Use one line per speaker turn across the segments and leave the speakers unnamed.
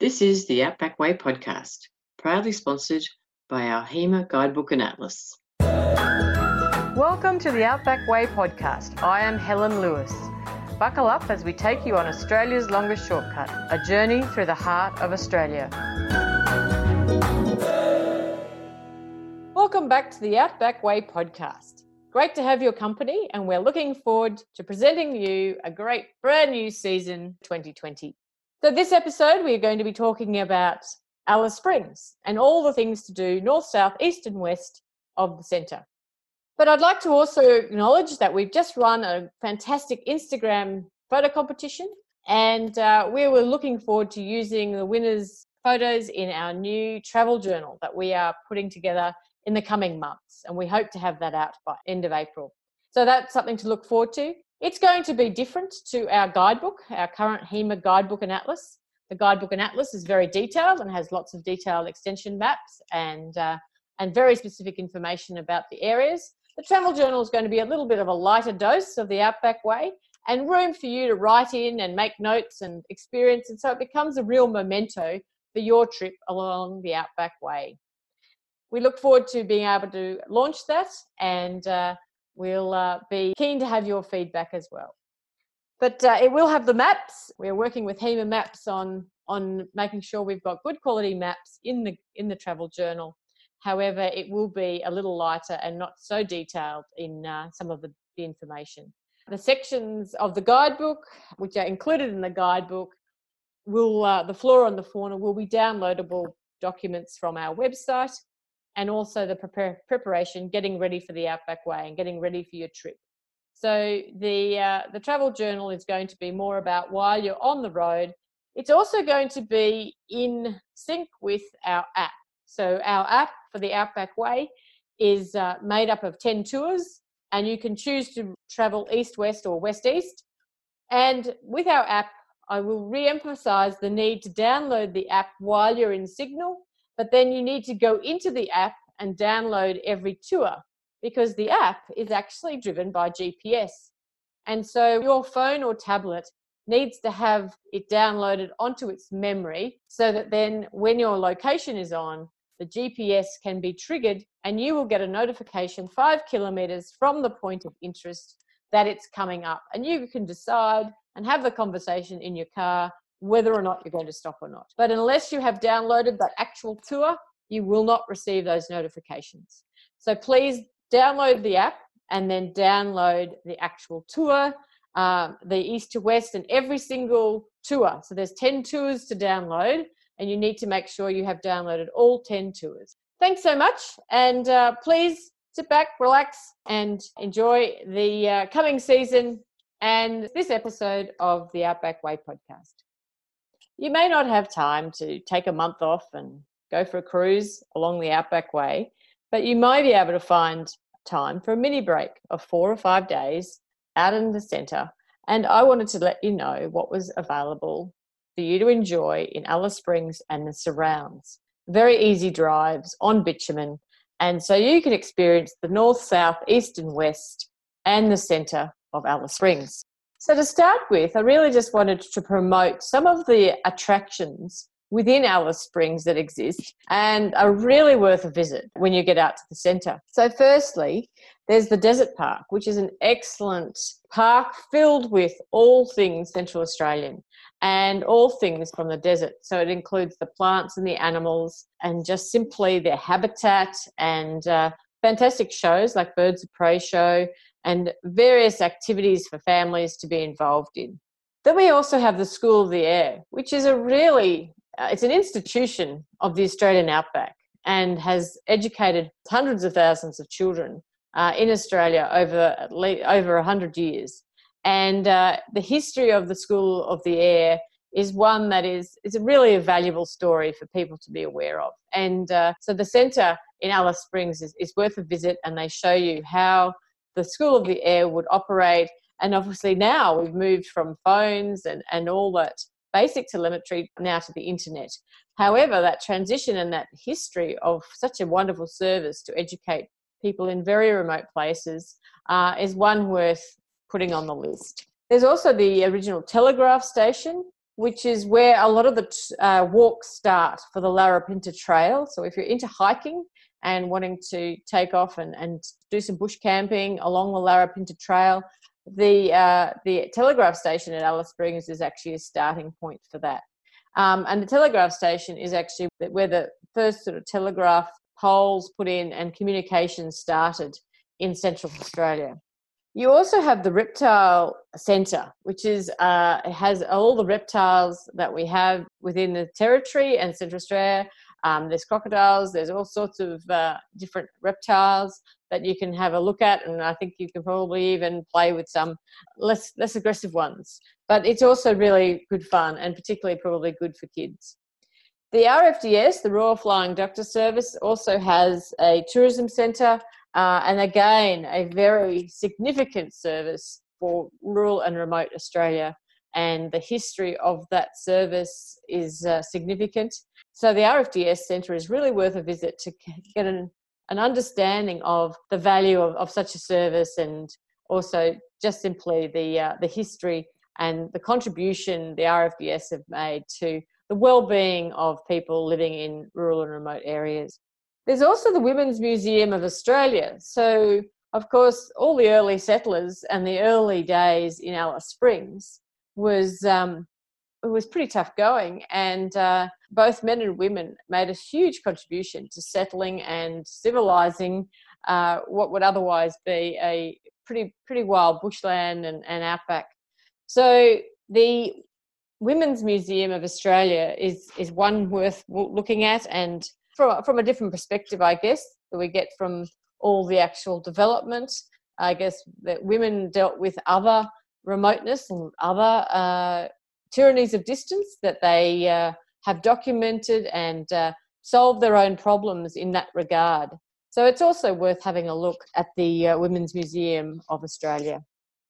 This is the Outback Way podcast, proudly sponsored by our HEMA Guidebook and Atlas.
Welcome to the Outback Way podcast. I am Helen Lewis. Buckle up as we take you on Australia's longest shortcut, a journey through the heart of Australia. Welcome back to the Outback Way podcast. Great to have your company, and we're looking forward to presenting you a great brand new season 2020. So, this episode, we are going to be talking about Alice Springs and all the things to do north, south, east, and west of the centre. But I'd like to also acknowledge that we've just run a fantastic Instagram photo competition, and uh, we were looking forward to using the winners' photos in our new travel journal that we are putting together in the coming months, and we hope to have that out by end of April. So that's something to look forward to. It's going to be different to our guidebook, our current HEMA guidebook and atlas. The guidebook and atlas is very detailed and has lots of detailed extension maps and uh, and very specific information about the areas. The travel journal is going to be a little bit of a lighter dose of the Outback Way and room for you to write in and make notes and experience, and so it becomes a real memento for your trip along the Outback Way. We look forward to being able to launch that and. Uh, We'll uh, be keen to have your feedback as well. But uh, it will have the maps. We're working with HEMA Maps on on making sure we've got good quality maps in the in the travel journal. However, it will be a little lighter and not so detailed in uh, some of the, the information. The sections of the guidebook, which are included in the guidebook, will uh, the flora and the fauna will be downloadable documents from our website and also the preparation, getting ready for the Outback Way and getting ready for your trip. So the uh, the travel journal is going to be more about while you're on the road. It's also going to be in sync with our app. So our app for the Outback Way is uh, made up of 10 tours and you can choose to travel east west or west east. And with our app, I will re-emphasize the need to download the app while you're in Signal but then you need to go into the app and download every tour because the app is actually driven by GPS. And so your phone or tablet needs to have it downloaded onto its memory so that then when your location is on, the GPS can be triggered and you will get a notification five kilometers from the point of interest that it's coming up. And you can decide and have the conversation in your car whether or not you're going to stop or not. But unless you have downloaded that actual tour, you will not receive those notifications. So please download the app and then download the actual tour, um, the east to west, and every single tour. So there's 10 tours to download, and you need to make sure you have downloaded all 10 tours. Thanks so much, and uh, please sit back, relax, and enjoy the uh, coming season and this episode of the Outback Way podcast you may not have time to take a month off and go for a cruise along the Outback Way, but you might be able to find time for a mini break of four or five days out in the centre. And I wanted to let you know what was available for you to enjoy in Alice Springs and the surrounds. Very easy drives on bitumen. And so you can experience the north, south, east, and west and the centre of Alice Springs. So, to start with, I really just wanted to promote some of the attractions within Alice Springs that exist and are really worth a visit when you get out to the centre. So, firstly, there's the Desert Park, which is an excellent park filled with all things Central Australian and all things from the desert. So, it includes the plants and the animals and just simply their habitat and uh, fantastic shows like Birds of Prey show and various activities for families to be involved in. Then we also have the School of the Air, which is a really uh, it's an institution of the Australian outback and has educated hundreds of thousands of children uh, in Australia over at least, over 100 years. And uh, the history of the School of the Air is one that is is really a valuable story for people to be aware of. And uh, so the centre in Alice Springs is, is worth a visit, and they show you how the School of the Air would operate. And obviously now we've moved from phones and, and all that basic telemetry now to the internet. However, that transition and that history of such a wonderful service to educate people in very remote places uh, is one worth putting on the list. There's also the original telegraph station, which is where a lot of the uh, walks start for the Larapinta Trail. So if you're into hiking and wanting to take off and, and do some bush camping along the Larapinta Trail, the uh, the telegraph station at Alice Springs is actually a starting point for that. Um, and the telegraph station is actually where the first sort of telegraph poles put in and communication started in Central Australia. You also have the reptile centre, which is uh, has all the reptiles that we have within the territory and Central Australia. Um, there's crocodiles. There's all sorts of uh, different reptiles that you can have a look at, and I think you can probably even play with some less less aggressive ones. But it's also really good fun, and particularly probably good for kids. The RFDS, the Royal Flying Doctor Service, also has a tourism centre uh, and again, a very significant service for rural and remote Australia. And the history of that service is uh, significant. So the RFDS Centre is really worth a visit to get an, an understanding of the value of, of such a service and also just simply the, uh, the history and the contribution the RFDS have made to the well-being of people living in rural and remote areas. There's also the Women's Museum of Australia. So, of course, all the early settlers and the early days in Alice Springs was um, it was pretty tough going, and uh, both men and women made a huge contribution to settling and civilizing uh, what would otherwise be a pretty pretty wild bushland and, and outback. So the Women's Museum of Australia is is one worth looking at, and from from a different perspective, I guess, that we get from all the actual development. I guess that women dealt with other remoteness and other uh, tyrannies of distance that they uh, have documented and uh, solved their own problems in that regard. So it's also worth having a look at the uh, Women's Museum of Australia.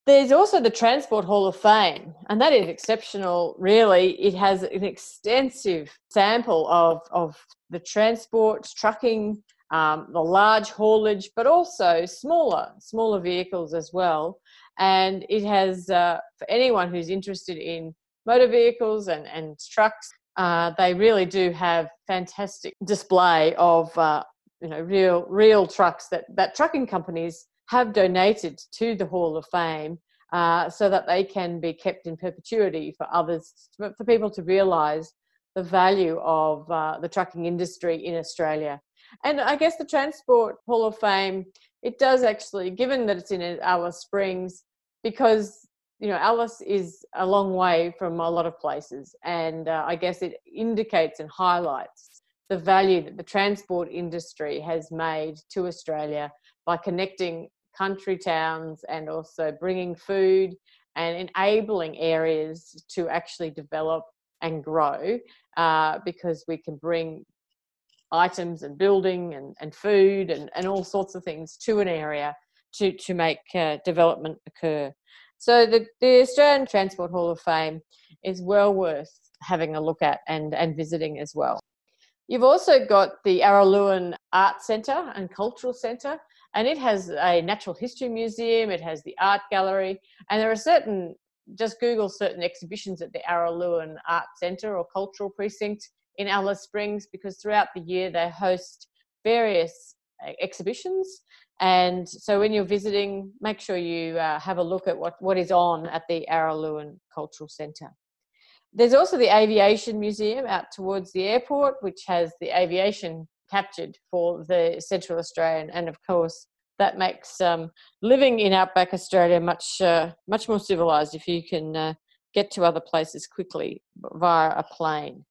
There's also the Transport Hall of Fame, and that is exceptional, really. It has an extensive sample of, of the transport, trucking, um, the large haulage, but also smaller, smaller vehicles as well. And it has, uh, for anyone who's interested in motor vehicles and, and trucks, uh, they really do have fantastic display of, uh, you know, real, real trucks that, that trucking companies have donated to the Hall of Fame uh, so that they can be kept in perpetuity for others, for, people to realise the value of uh, the trucking industry in Australia. And I guess the Transport Hall of Fame, it does actually, given that it's in Alice Springs, because you know Alice is a long way from a lot of places, and uh, I guess it indicates and highlights the value that the transport industry has made to Australia by connecting country towns and also bringing food and enabling areas to actually develop and grow uh, because we can bring items and building and, and food and, and all sorts of things to an area to, to make uh, development occur. So the, the Australian Transport Hall of Fame is well worth having a look at and, and visiting as well. You've also got the Araluen Art Centre and Cultural Centre, and it has a natural history museum, it has the art gallery, and there are certain, just Google certain exhibitions at the Araluen Art Centre or Cultural Precinct in Alice Springs because throughout the year they host various exhibitions. And so when you're visiting, make sure you uh, have a look at what, what is on at the Araluen Cultural Centre. There's also the Aviation Museum out towards the airport, which has the aviation captured for the Central Australian, and of course that makes um, living in outback Australia much uh, much more civilized if you can uh, get to other places quickly via a plane.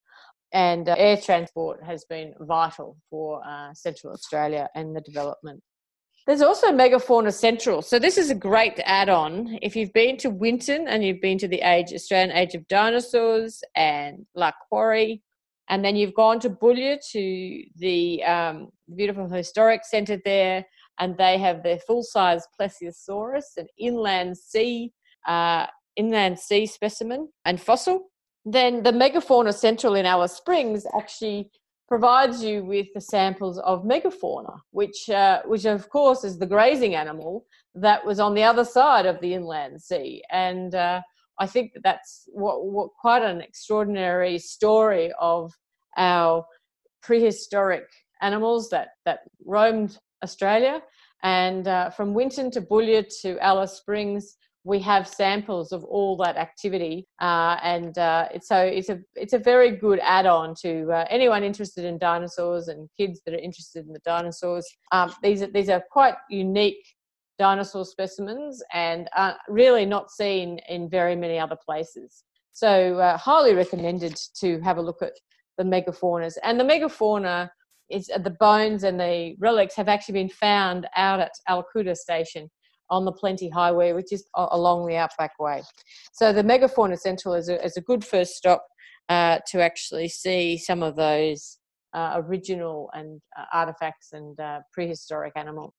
And uh, air transport has been vital for uh, Central Australia and the development. There's also Megafauna Central. So this is a great add-on. If you've been to Winton and you've been to the age Australian Age of Dinosaurs and Lark Quarry, and then you've gone to Boulia to the um, beautiful historic centre there, and they have their full-size plesiosaurus, an inland sea uh, inland sea specimen and fossil. Then the megafauna central in Alice Springs actually provides you with the samples of megafauna, which uh, which of course is the grazing animal that was on the other side of the inland sea, and uh, I think that that's what, what quite an extraordinary story of our prehistoric animals that that roamed Australia. And uh, from Winton to Boulia to Alice Springs, we have samples of all that activity, uh, and uh, so it's a it's a very good add-on to uh, anyone interested in dinosaurs and kids that are interested in the dinosaurs. Um, these are these are quite unique dinosaur specimens and are really not seen in very many other places. So uh, highly recommended to have a look at the megafaunas and the megafauna is the bones and the relics have actually been found out at Alcoota Station on the Plenty Highway, which is along the Outback Way. So the Megafauna Central is a, is a good first stop uh, to actually see some of those uh, original and uh, artifacts and uh, prehistoric animals.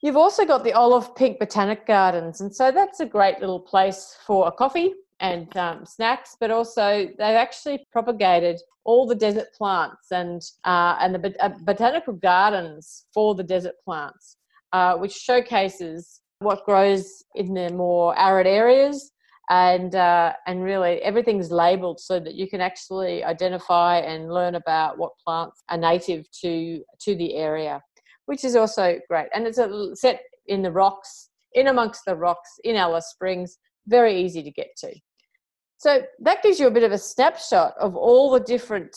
You've also got the Olive Pink Botanic Gardens, and so that's a great little place for a coffee and um, snacks, but also they've actually propagated all the desert plants and uh, and the uh, botanical gardens for the desert plants, uh, which showcases what grows in the more arid areas and uh, and really everything's labeled so that you can actually identify and learn about what plants are native to to the area which is also great. And it's a set in the rocks in amongst the rocks in alice springs very easy to get to. So that gives you a bit of a snapshot of all the different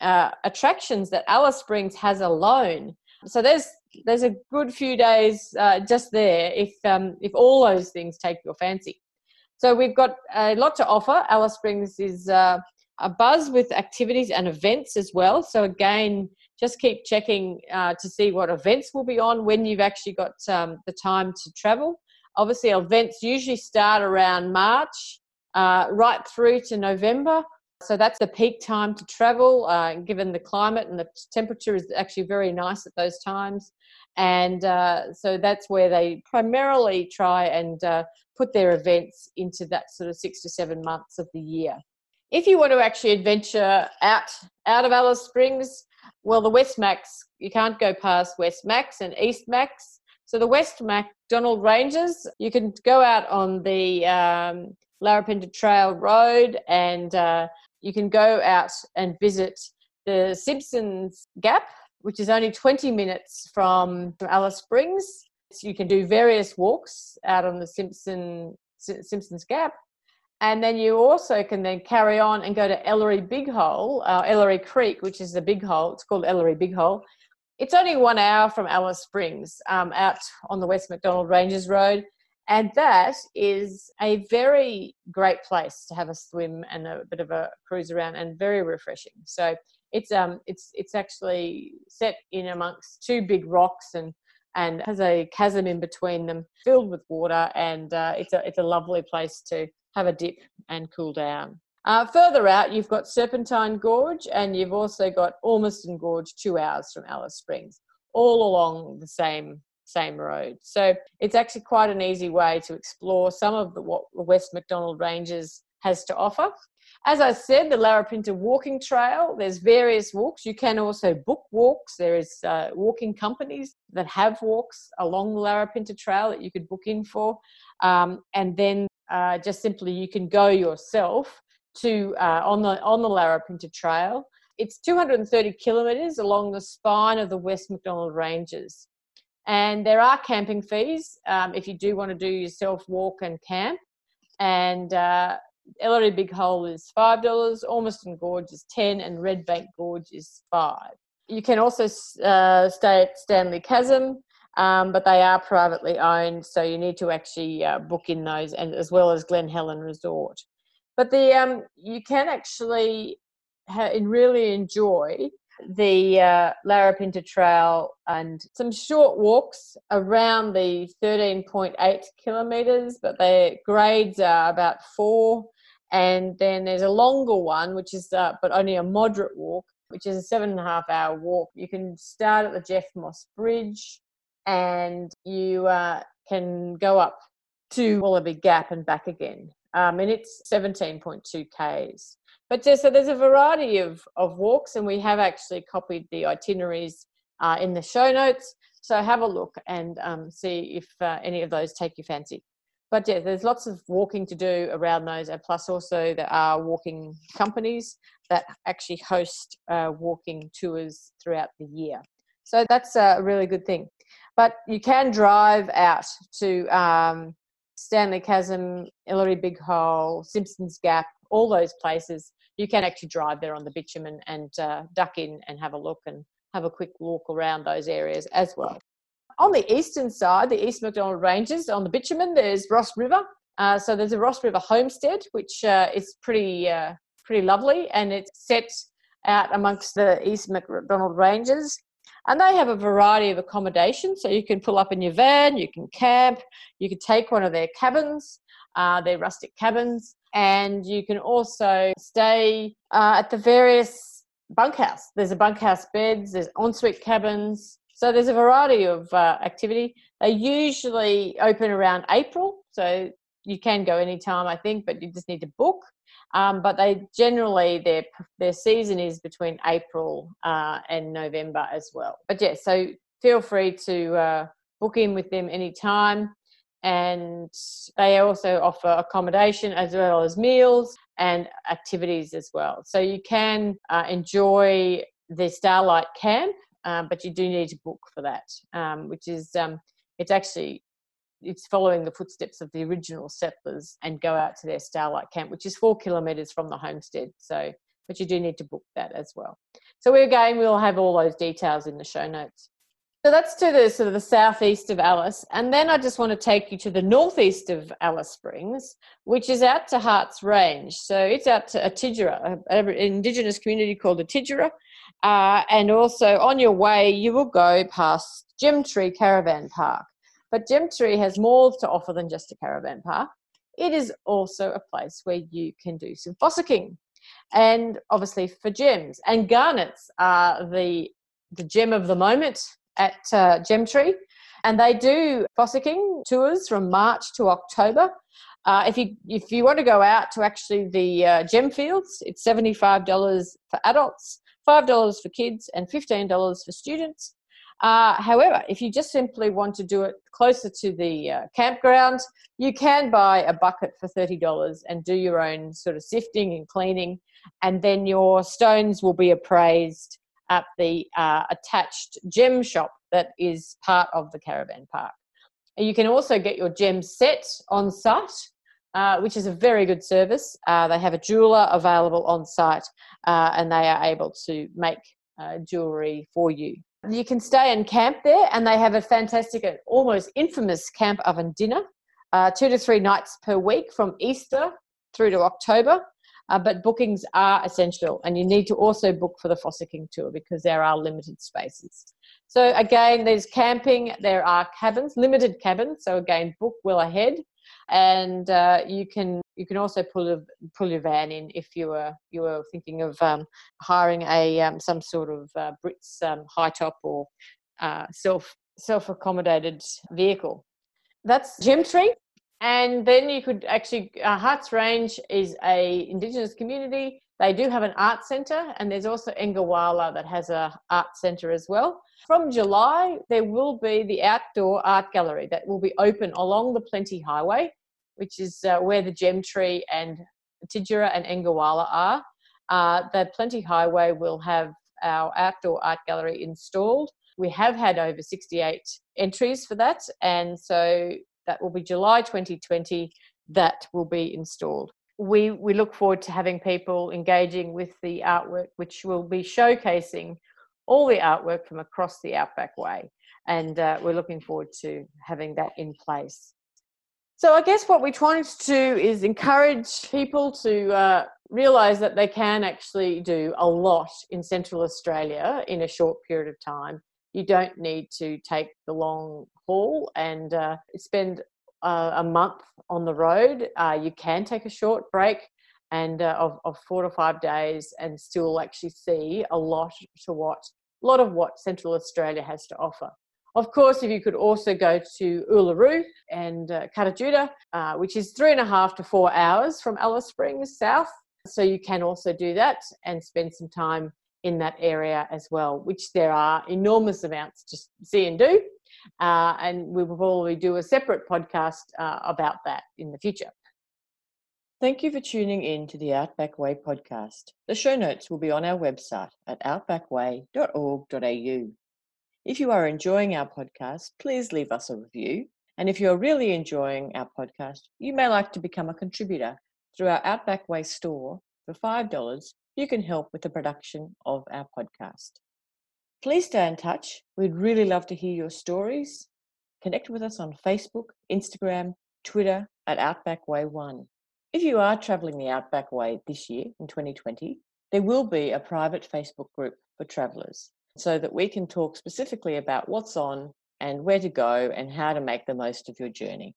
uh, attractions that alice springs has alone. So there's there's a good few days uh, just there if um, if all those things take your fancy. So we've got a lot to offer. Alice Springs is uh, a buzz with activities and events as well. So again, just keep checking uh, to see what events will be on when you've actually got um, the time to travel. Obviously, events usually start around March, uh, right through to November. So that's the peak time to travel, uh, given the climate and the temperature is actually very nice at those times. And uh, so that's where they primarily try and uh, put their events into that sort of six to seven months of the year. If you want to actually adventure out out of Alice Springs, well, the West Macs you can't go past West Macs and East Macs. So the West MacDonnell Ranges, you can go out on the um, Larapinta Trail Road and uh, you can go out and visit the Simpsons Gap, which is only 20 minutes from Alice Springs. So you can do various walks out on the Simpson, Simpsons Gap. And then you also can then carry on and go to Ellery Big Hole, uh, Ellery Creek, which is the big hole. It's called Ellery Big Hole. It's only one hour from Alice Springs, um, out on the West MacDonnell Ranges Road. And that is a very great place to have a swim and a bit of a cruise around and very refreshing. So it's um it's it's actually set in amongst two big rocks and and has a chasm in between them filled with water and uh, it's a it's a lovely place to have a dip and cool down. Uh, further out, you've got Serpentine Gorge and you've also got Ormiston Gorge, two hours from Alice Springs, all along the same same road. So it's actually quite an easy way to explore some of the, what the West MacDonnell Ranges has to offer. As I said, the Larapinta Walking Trail, there's various walks. You can also book walks. There is uh, walking companies that have walks along the Larapinta Trail that you could book in for. Um, and then uh, just simply you can go yourself to uh, on the on the Larapinta Trail. It's 230 kilometres along the spine of the West MacDonnell Ranges. And there are camping fees um, if you do want to do yourself walk and camp. And uh, Ellery Big Hole is five dollars, Ormiston Gorge is ten, and Red Bank Gorge is five. You can also uh, stay at Stanley Chasm, um, but they are privately owned, so you need to actually uh, book in those, and as well as Glen Helen Resort. But the um, you can actually ha- really enjoy the uh, Larapinta Trail and some short walks around the 13.8 kilometres, but the grades are about four. And then there's a longer one, which is uh, but only a moderate walk, which is a seven and a half hour walk. You can start at the Geoff Moss Bridge and you uh, can go up to Wallaby Gap and back again. Um, and it's 17.2 Ks. But just, so there's a variety of, of walks, and we have actually copied the itineraries uh, in the show notes. So have a look and um, see if uh, any of those take your fancy. but yeah, there's lots of walking to do around those, and plus also there are walking companies that actually host uh, walking tours throughout the year. So that's a really good thing. But you can drive out to um, Stanley Chasm, Ellery Big Hole, Simpsons Gap, all those places. You can actually drive there on the bitumen and uh, duck in and have a look and have a quick walk around those areas as well. On the eastern side, the East MacDonnell Ranges, on the bitumen, there's Ross River. Uh, so there's a Ross River homestead, which uh, is pretty uh, pretty lovely, and it's set out amongst the East MacDonnell Ranges. And they have a variety of accommodation, so you can pull up in your van, you can camp, you can take one of their cabins, uh, their rustic cabins, and you can also stay uh, at the various bunkhouse. There's a bunkhouse beds, there's ensuite cabins, so there's a variety of uh, activity. They usually open around April, so you can go anytime, I think, but you just need to book. Um, but they generally their their season is between April uh, and November as well. But yeah, so feel free to uh, book in with them anytime. And they also offer accommodation as well as meals and activities as well. So you can uh, enjoy the Starlight Camp um, but you do need to book for that, um, which is um, it's actually it's following the footsteps of the original settlers and go out to their starlight camp, which is four kilometres from the homestead. So, but you do need to book that as well. So we again we'll have all those details in the show notes. So that's to the sort of the southeast of Alice, and then I just want to take you to the northeast of Alice Springs, which is out to Harts Range. So it's out to Atitjere, an Indigenous community called Atitjere, uh, and also on your way, you will go past Gemtree Caravan Park. But Gemtree has more to offer than just a caravan park. It is also a place where you can do some fossicking, and obviously for gems. And garnets are the the gem of the moment at uh, Gemtree, and they do fossicking tours from March to October. Uh, if you if you want to go out to actually the uh, gem fields, it's seventy five dollars for adults $5 for kids and $15 for students. Uh, however, if you just simply want to do it closer to the uh, campground, you can buy a bucket for $30 and do your own sort of sifting and cleaning, and then your stones will be appraised at the uh, attached gem shop that is part of the caravan park. You can also get your gems set on site uh, which is a very good service. Uh, they have a jeweler available on site uh, and they are able to make uh, jewellery for you. You can stay and camp there, and they have a fantastic, and almost infamous camp oven dinner, uh, two to three nights per week from Easter through to October. but bookings are essential, and you need to also book for the Fossicking tour because there are limited spaces. So, again, there's camping, there are cabins, limited cabins. So, again, book well ahead and uh, you can you can also pull a, pull your van in if you were you were thinking of um, hiring a um, some sort of uh, Brits um, high top or uh, self self accommodated vehicle. That's Gemtree, and then you could actually uh, Harts Range is a Indigenous community. They do have an art centre, and there's also Engawala that has a art centre as well. From July, there will be the outdoor art gallery that will be open along the Plenty Highway which is uh, where the Gem Tree and Tidjara and Engawala are. Uh, the Plenty Highway will have our outdoor art gallery installed. We have had over 68 entries for that, and so that will be July 2020 that will be installed. We, we look forward to having people engaging with the artwork, which will be showcasing all the artwork from across the Outback Way. And uh, we're looking forward to having that in place. So I guess what we're trying to do is encourage people to uh, realise that they can actually do a lot in Central Australia in a short period of time. You don't need to take the long haul and uh, spend uh, a month on the road. Uh, you can take a short break and uh, of, of four to five days and still actually see a lot to what a lot of what Central Australia has to offer. Of course, if you could also go to Uluru and uh, Kata uh, which is three and a half to four hours from Alice Springs south. So you can also do that and spend some time in that area as well, which there are enormous amounts to see and do. Uh, and we will probably do a separate podcast uh, about that in the future. Thank you for tuning in to the Outback Way podcast. The show notes will be on our website at outbackway.org.au. If you are enjoying our podcast, please leave us a review. And if you're really enjoying our podcast, you may like to become a contributor through our Outback Way store for $5. You can help with the production of our podcast. Please stay in touch. We'd really love to hear your stories. Connect with us on Facebook, Instagram, Twitter at Outback Way One. If you are travelling the Outback Way this year in 2020, there will be a private Facebook group for travellers so that we can talk specifically about what's on and where to go and how to make the most of your journey.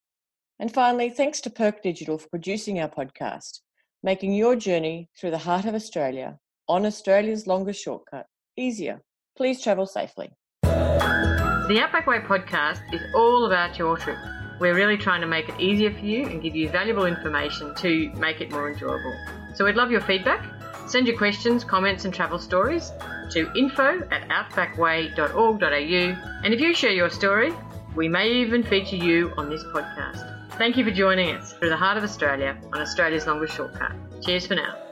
And finally, thanks to Perk Digital for producing our podcast, making your journey through the heart of Australia on Australia's longest shortcut easier. Please travel safely.
The Outback Way podcast is all about your trip. We're really trying to make it easier for you and give you valuable information to make it more enjoyable. So we'd love your feedback. Send your questions, comments, and travel stories to info at outbackway.org.au. And if you share your story, we may even feature you on this podcast. Thank you for joining us through the heart of Australia on Australia's longest shortcut. Cheers for now.